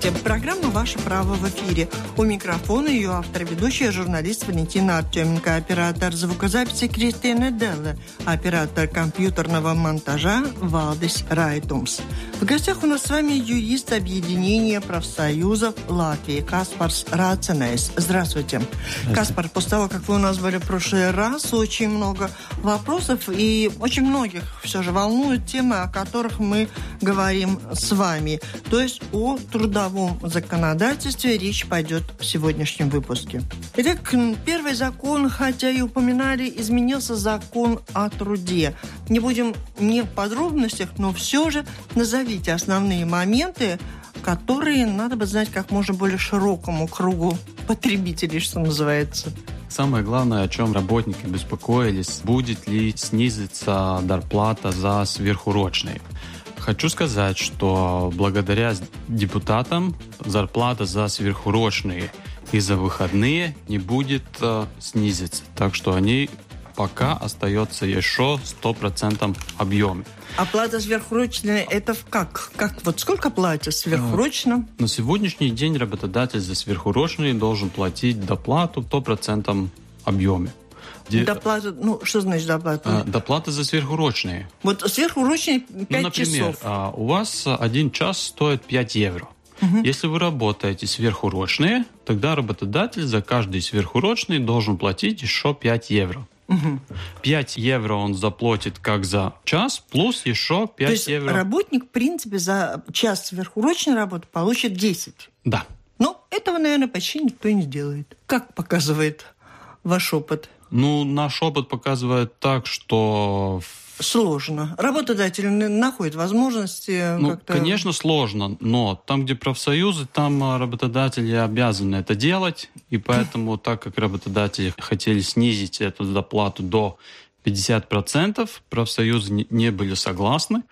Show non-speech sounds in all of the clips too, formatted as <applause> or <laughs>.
Здравствуйте. Программа «Ваше право» в эфире. У микрофона ее автор, ведущая журналист Валентина Артеменко, оператор звукозаписи Кристина Делла, оператор компьютерного монтажа Валдис Райтумс. В гостях у нас с вами юрист Объединения профсоюзов Латвии Каспарс Раценейс. Здравствуйте. Здравствуйте. Каспар, после того, как вы у нас были в прошлый раз, очень много вопросов и очень многих все же волнуют темы, о которых мы говорим с вами. То есть о трудовом законодательстве речь пойдет в сегодняшнем выпуске. Итак, первый закон, хотя и упоминали, изменился закон о труде. Не будем не в подробностях, но все же назовите основные моменты, которые надо бы знать как можно более широкому кругу потребителей, что называется. Самое главное, о чем работники беспокоились, будет ли снизиться зарплата за сверхурочные. Хочу сказать, что благодаря депутатам зарплата за сверхурочные и за выходные не будет э, снизиться. Так что они пока остается еще 100% объеме. Оплата сверхурочная – это как? Как вот сколько платят сверхурочно? На сегодняшний день работодатель за сверхурочные должен платить доплату 100% объеме. Доплата, ну, что значит доплата? А, доплата за сверхурочные. Вот сверхурочные 5 ну, например, часов. А, у вас один час стоит 5 евро. Угу. Если вы работаете сверхурочные, тогда работодатель за каждый сверхурочный должен платить еще 5 евро. Угу. 5 евро он заплатит как за час, плюс еще 5 То есть евро. работник, в принципе, за час сверхурочной работы получит 10? Да. Но этого, наверное, почти никто не сделает. Как показывает ваш опыт? Ну, наш опыт показывает так, что сложно. Работодатель находит возможности. Ну, конечно, сложно, но там, где профсоюзы, там а, работодатели обязаны это делать, и поэтому, так как работодатели хотели снизить эту доплату до 50%, профсоюзы не были согласны.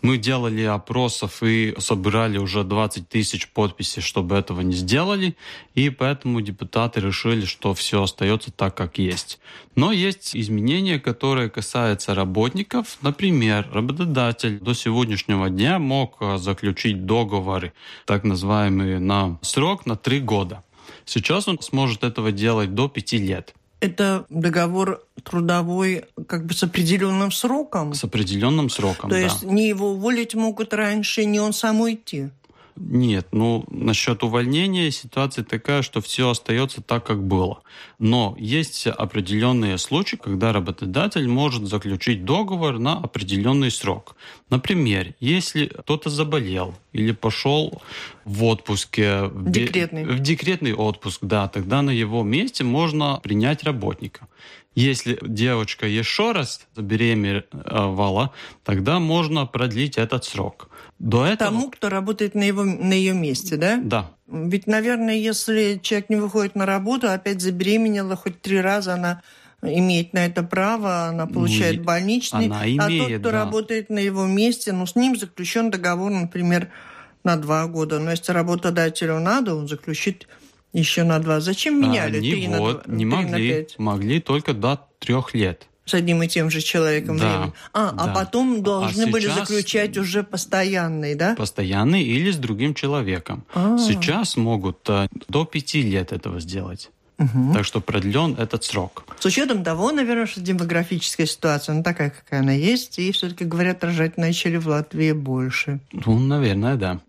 Мы делали опросов и собирали уже 20 тысяч подписей, чтобы этого не сделали, и поэтому депутаты решили, что все остается так, как есть. Но есть изменения, которые касаются работников. Например, работодатель до сегодняшнего дня мог э, заключить договоры, так называемые, на срок на три года. Сейчас он сможет этого делать до пяти лет. Это договор трудовой как бы с определенным сроком? С определенным сроком, То да. есть не его уволить могут раньше, не он сам уйти? Нет, ну насчет увольнения ситуация такая, что все остается так, как было. Но есть определенные случаи, когда работодатель может заключить договор на определенный срок. Например, если кто-то заболел или пошел в отпуске, в декретный. в декретный отпуск, да, тогда на его месте можно принять работника. Если девочка еще раз забеременела, тогда можно продлить этот срок. До этого... Тому, кто работает на, его, на ее месте, да? Да. Ведь, наверное, если человек не выходит на работу, опять забеременела хоть три раза, она имеет на это право, она получает ну, больничный. Она имеет, а тот, кто да. работает на его месте, ну, с ним заключен договор, например, на два года. Но если работодателю надо, он заключит еще на два. Зачем меняли? А, не три вот, на, не могли. На пять? Могли только до трех лет. С одним и тем же человеком да, времени. А, а да. а потом должны а были заключать уже постоянный, да? Постоянный или с другим человеком. А-а-а. Сейчас могут а, до пяти лет этого сделать. Угу. Так что продлен этот срок. С учетом того, наверное, что демографическая ситуация, ну, такая, какая она есть, и все-таки, говорят, рожать начали в Латвии больше. Ну, наверное, да.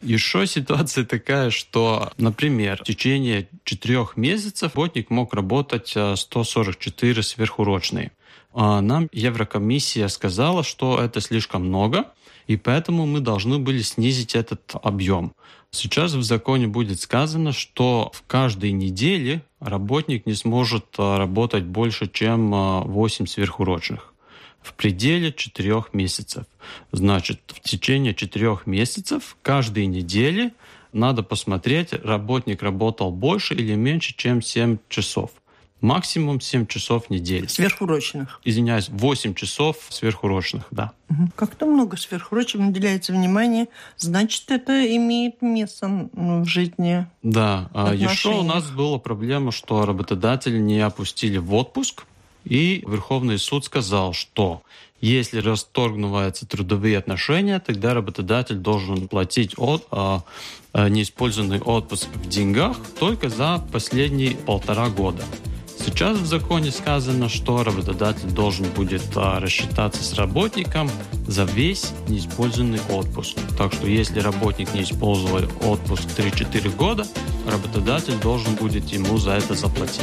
Еще ситуация <laughs> такая, что, например, в течение четырех месяцев работник мог работать 144 сверхурочные. А нам Еврокомиссия сказала, что это слишком много, и поэтому мы должны были снизить этот объем. Сейчас в законе будет сказано, что в каждой неделе работник не сможет работать больше, чем 8 сверхурочных в пределе 4 месяцев. Значит, в течение 4 месяцев каждой недели надо посмотреть, работник работал больше или меньше, чем 7 часов. Максимум 7 часов в неделю. Сверхурочных? Извиняюсь, 8 часов сверхурочных, да. Как-то много сверхурочным уделяется внимание. Значит, это имеет место в жизни. Да. А Еще у нас была проблема, что работодатели не опустили в отпуск И Верховный суд сказал, что если расторгнуваются трудовые отношения, тогда работодатель должен платить от, а, неиспользованный отпуск в деньгах только за последние полтора года. Сейчас в законе сказано, что работодатель должен будет а, рассчитаться с работником за весь неиспользованный отпуск. Так что если работник не использовал отпуск 3-4 года, работодатель должен будет ему за это заплатить.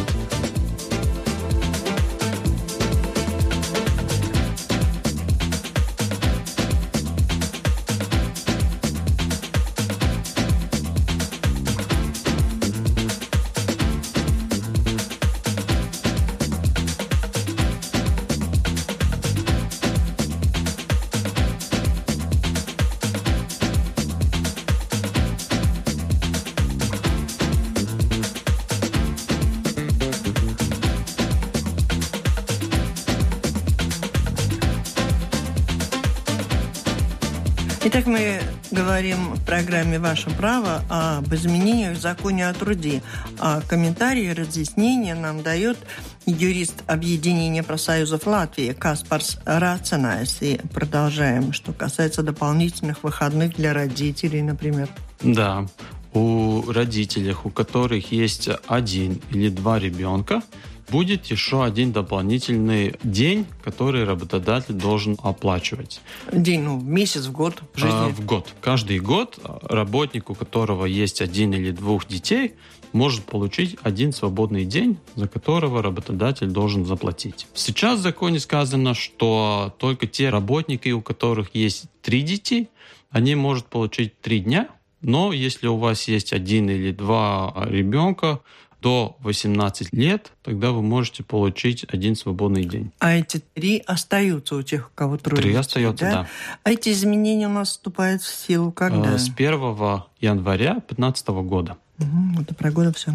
Итак, мы говорим в программе «Ваше право» об изменениях в законе о труде. А комментарии разъяснения нам дает юрист Объединения профсоюзов Латвии Каспарс Раценайс. И продолжаем, что касается дополнительных выходных для родителей, например. Да, у родителей, у которых есть один или два ребенка, будет еще один дополнительный день, который работодатель должен оплачивать. День, ну, месяц, в год в жизни? А, в год. Каждый год работник, у которого есть один или двух детей, может получить один свободный день, за которого работодатель должен заплатить. Сейчас в законе сказано, что только те работники, у которых есть три детей, они могут получить три дня, но если у вас есть один или два ребенка, до 18 лет, тогда вы можете получить один свободный день. А эти три остаются у тех, у кого трое? Три остаются, да? да. А эти изменения у нас вступают в силу когда? Э, с 1 января 2015 года. Это про года все.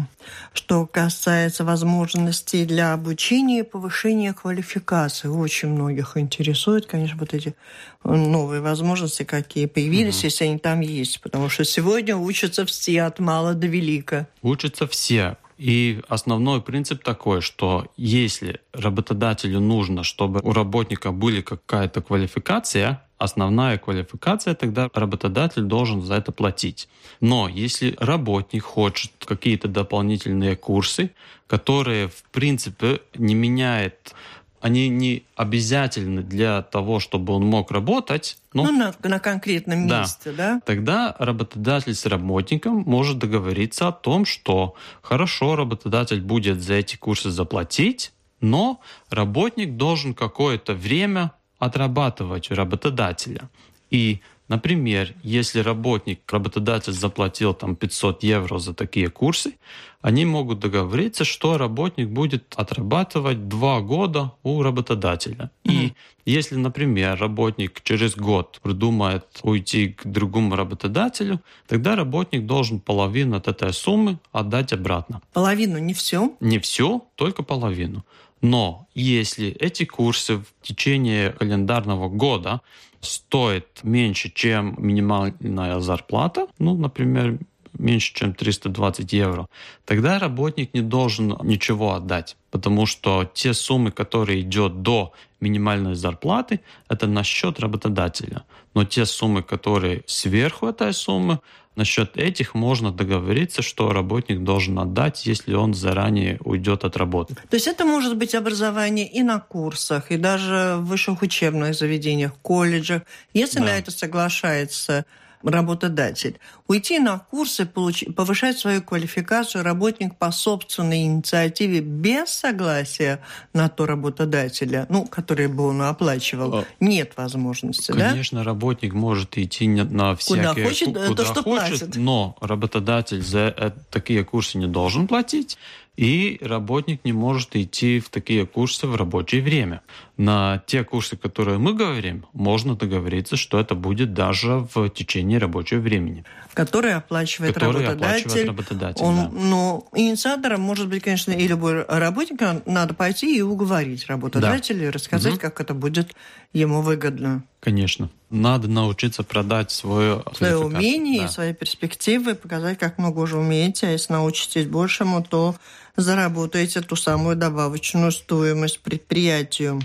Что касается возможностей для обучения и повышения квалификации, очень многих интересует, конечно, вот эти новые возможности, какие появились, угу. если они там есть. Потому что сегодня учатся все от мала до велика. Учатся все. И основной принцип такой, что если работодателю нужно, чтобы у работника были какая-то квалификация, основная квалификация, тогда работодатель должен за это платить. Но если работник хочет какие-то дополнительные курсы, которые в принципе не меняют они не обязательны для того, чтобы он мог работать. Но, ну, на, на конкретном месте, да. да? Тогда работодатель с работником может договориться о том, что хорошо, работодатель будет за эти курсы заплатить, но работник должен какое-то время отрабатывать у работодателя. И Например, если работник, работодатель заплатил там 500 евро за такие курсы, они могут договориться, что работник будет отрабатывать два года у работодателя. Mm-hmm. И если, например, работник через год придумает уйти к другому работодателю, тогда работник должен половину от этой суммы отдать обратно. Половину, не все? Не все, только половину. Но если эти курсы в течение календарного года стоит меньше, чем минимальная зарплата, ну, например, меньше, чем 320 евро, тогда работник не должен ничего отдать, потому что те суммы, которые идет до минимальной зарплаты, это на счет работодателя. Но те суммы, которые сверху этой суммы, Насчет этих можно договориться, что работник должен отдать, если он заранее уйдет от работы. То есть это может быть образование и на курсах, и даже в высших учебных заведениях, колледжах. Если да. на это соглашается работодатель. Уйти на курсы, получить, повышать свою квалификацию работник по собственной инициативе без согласия на то работодателя, ну, который бы он оплачивал, а, нет возможности, Конечно, да? работник может идти на всякие... Куда хочет, куда то, что хочет, платит. но работодатель за э, такие курсы не должен платить и работник не может идти в такие курсы в рабочее время. На те курсы, которые мы говорим, можно договориться, что это будет даже в течение рабочего времени. Который оплачивает который работодатель. Оплачивает работодатель Он, да. Ну, инициатором может быть, конечно, и любой работник, надо пойти и уговорить работодателя, да. рассказать, угу. как это будет ему выгодно. Конечно. Надо научиться продать свое Свои умения да. и свои перспективы, показать, как много уже умеете. А если научитесь большему, то заработаете ту самую добавочную стоимость предприятию.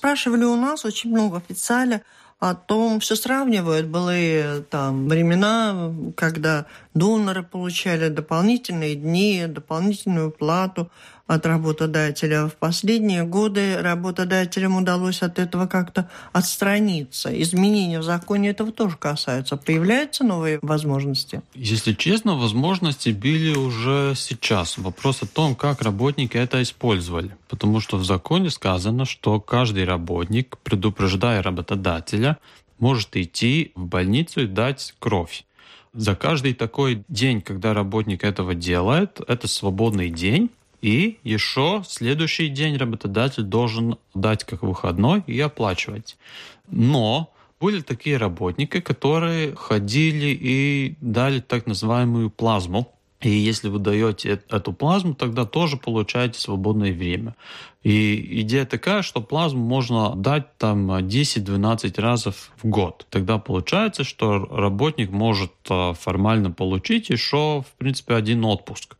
Спрашивали у нас очень много официально о том, все сравнивают былые там времена, когда доноры получали дополнительные дни, дополнительную плату от работодателя. В последние годы работодателям удалось от этого как-то отстраниться. Изменения в законе этого тоже касаются. Появляются новые возможности? Если честно, возможности были уже сейчас. Вопрос о том, как работники это использовали. Потому что в законе сказано, что каждый работник, предупреждая работодателя, может идти в больницу и дать кровь. За каждый такой день, когда работник этого делает, это свободный день, и еще следующий день работодатель должен дать как выходной и оплачивать. Но были такие работники, которые ходили и дали так называемую плазму. И если вы даете эту плазму, тогда тоже получаете свободное время. И идея такая, что плазму можно дать там 10-12 разов в год. Тогда получается, что работник может э, формально получить еще, в принципе, один отпуск.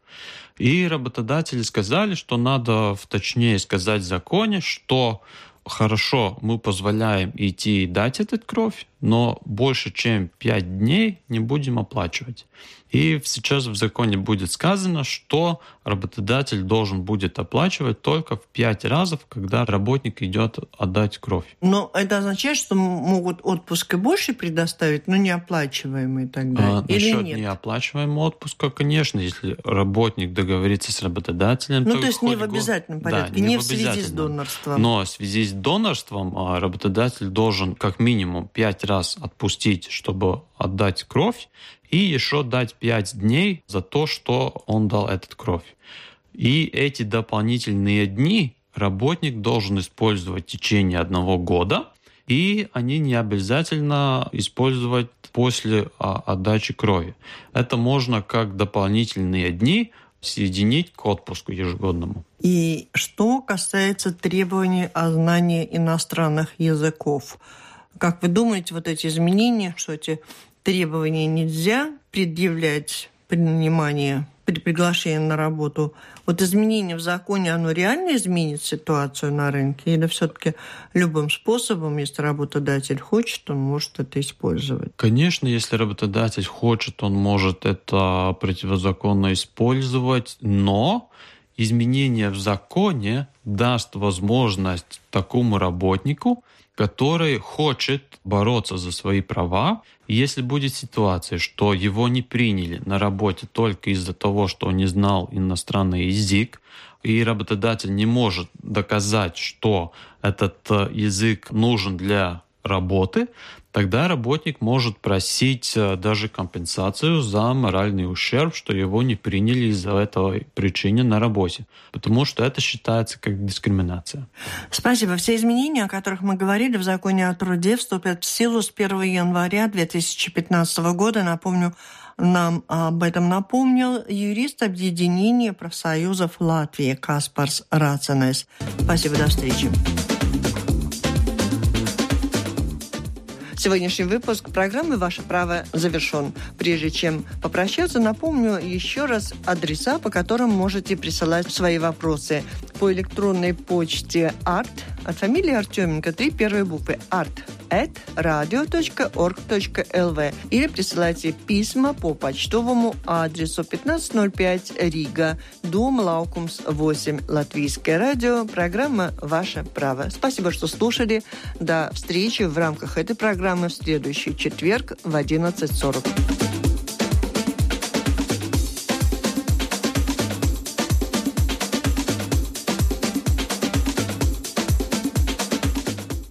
И работодатели сказали, что надо точнее сказать в законе, что хорошо, мы позволяем идти и дать этот кровь, но больше, чем 5 дней не будем оплачивать. И сейчас в законе будет сказано, что работодатель должен будет оплачивать только в пять разов, когда работник идет отдать кровь. Но это означает, что могут отпуск и больше предоставить, но неоплачиваемый тогда? А, Или насчет нет? неоплачиваемого отпуска, конечно, если работник договорится с работодателем. Ну, то, то есть не в обязательном порядке, да, не, не в, связи с донорством. Но в связи с донорством а, работодатель должен как минимум пять раз отпустить, чтобы отдать кровь, и еще дать 5 дней за то, что он дал этот кровь. И эти дополнительные дни работник должен использовать в течение одного года, и они не обязательно использовать после а, отдачи крови. Это можно как дополнительные дни соединить к отпуску ежегодному. И что касается требований о знании иностранных языков, как вы думаете, вот эти изменения, что эти требования нельзя предъявлять при нанимании, при приглашении на работу. Вот изменение в законе, оно реально изменит ситуацию на рынке? Или все-таки любым способом, если работодатель хочет, он может это использовать? Конечно, если работодатель хочет, он может это противозаконно использовать, но изменение в законе даст возможность такому работнику который хочет бороться за свои права. Если будет ситуация, что его не приняли на работе только из-за того, что он не знал иностранный язык, и работодатель не может доказать, что этот э, язык нужен для работы, тогда работник может просить э, даже компенсацию за моральный ущерб, что его не приняли из-за этого причины на работе, потому что это считается как дискриминация. Спасибо. Все изменения, о которых мы говорили в законе о труде, вступят в силу с 1 января 2015 года. Напомню, нам об этом напомнил юрист объединения профсоюзов Латвии Каспарс Раценес. Спасибо, до встречи. Сегодняшний выпуск программы «Ваше право» завершен. Прежде чем попрощаться, напомню еще раз адреса, по которым можете присылать свои вопросы. По электронной почте art от фамилии Артеменко три первые буквы art at radio.org.lv или присылайте письма по почтовому адресу 1505 Рига, дом Лаукумс 8, Латвийское радио, программа «Ваше право». Спасибо, что слушали. До встречи в рамках этой программы в следующий четверг в 11.40.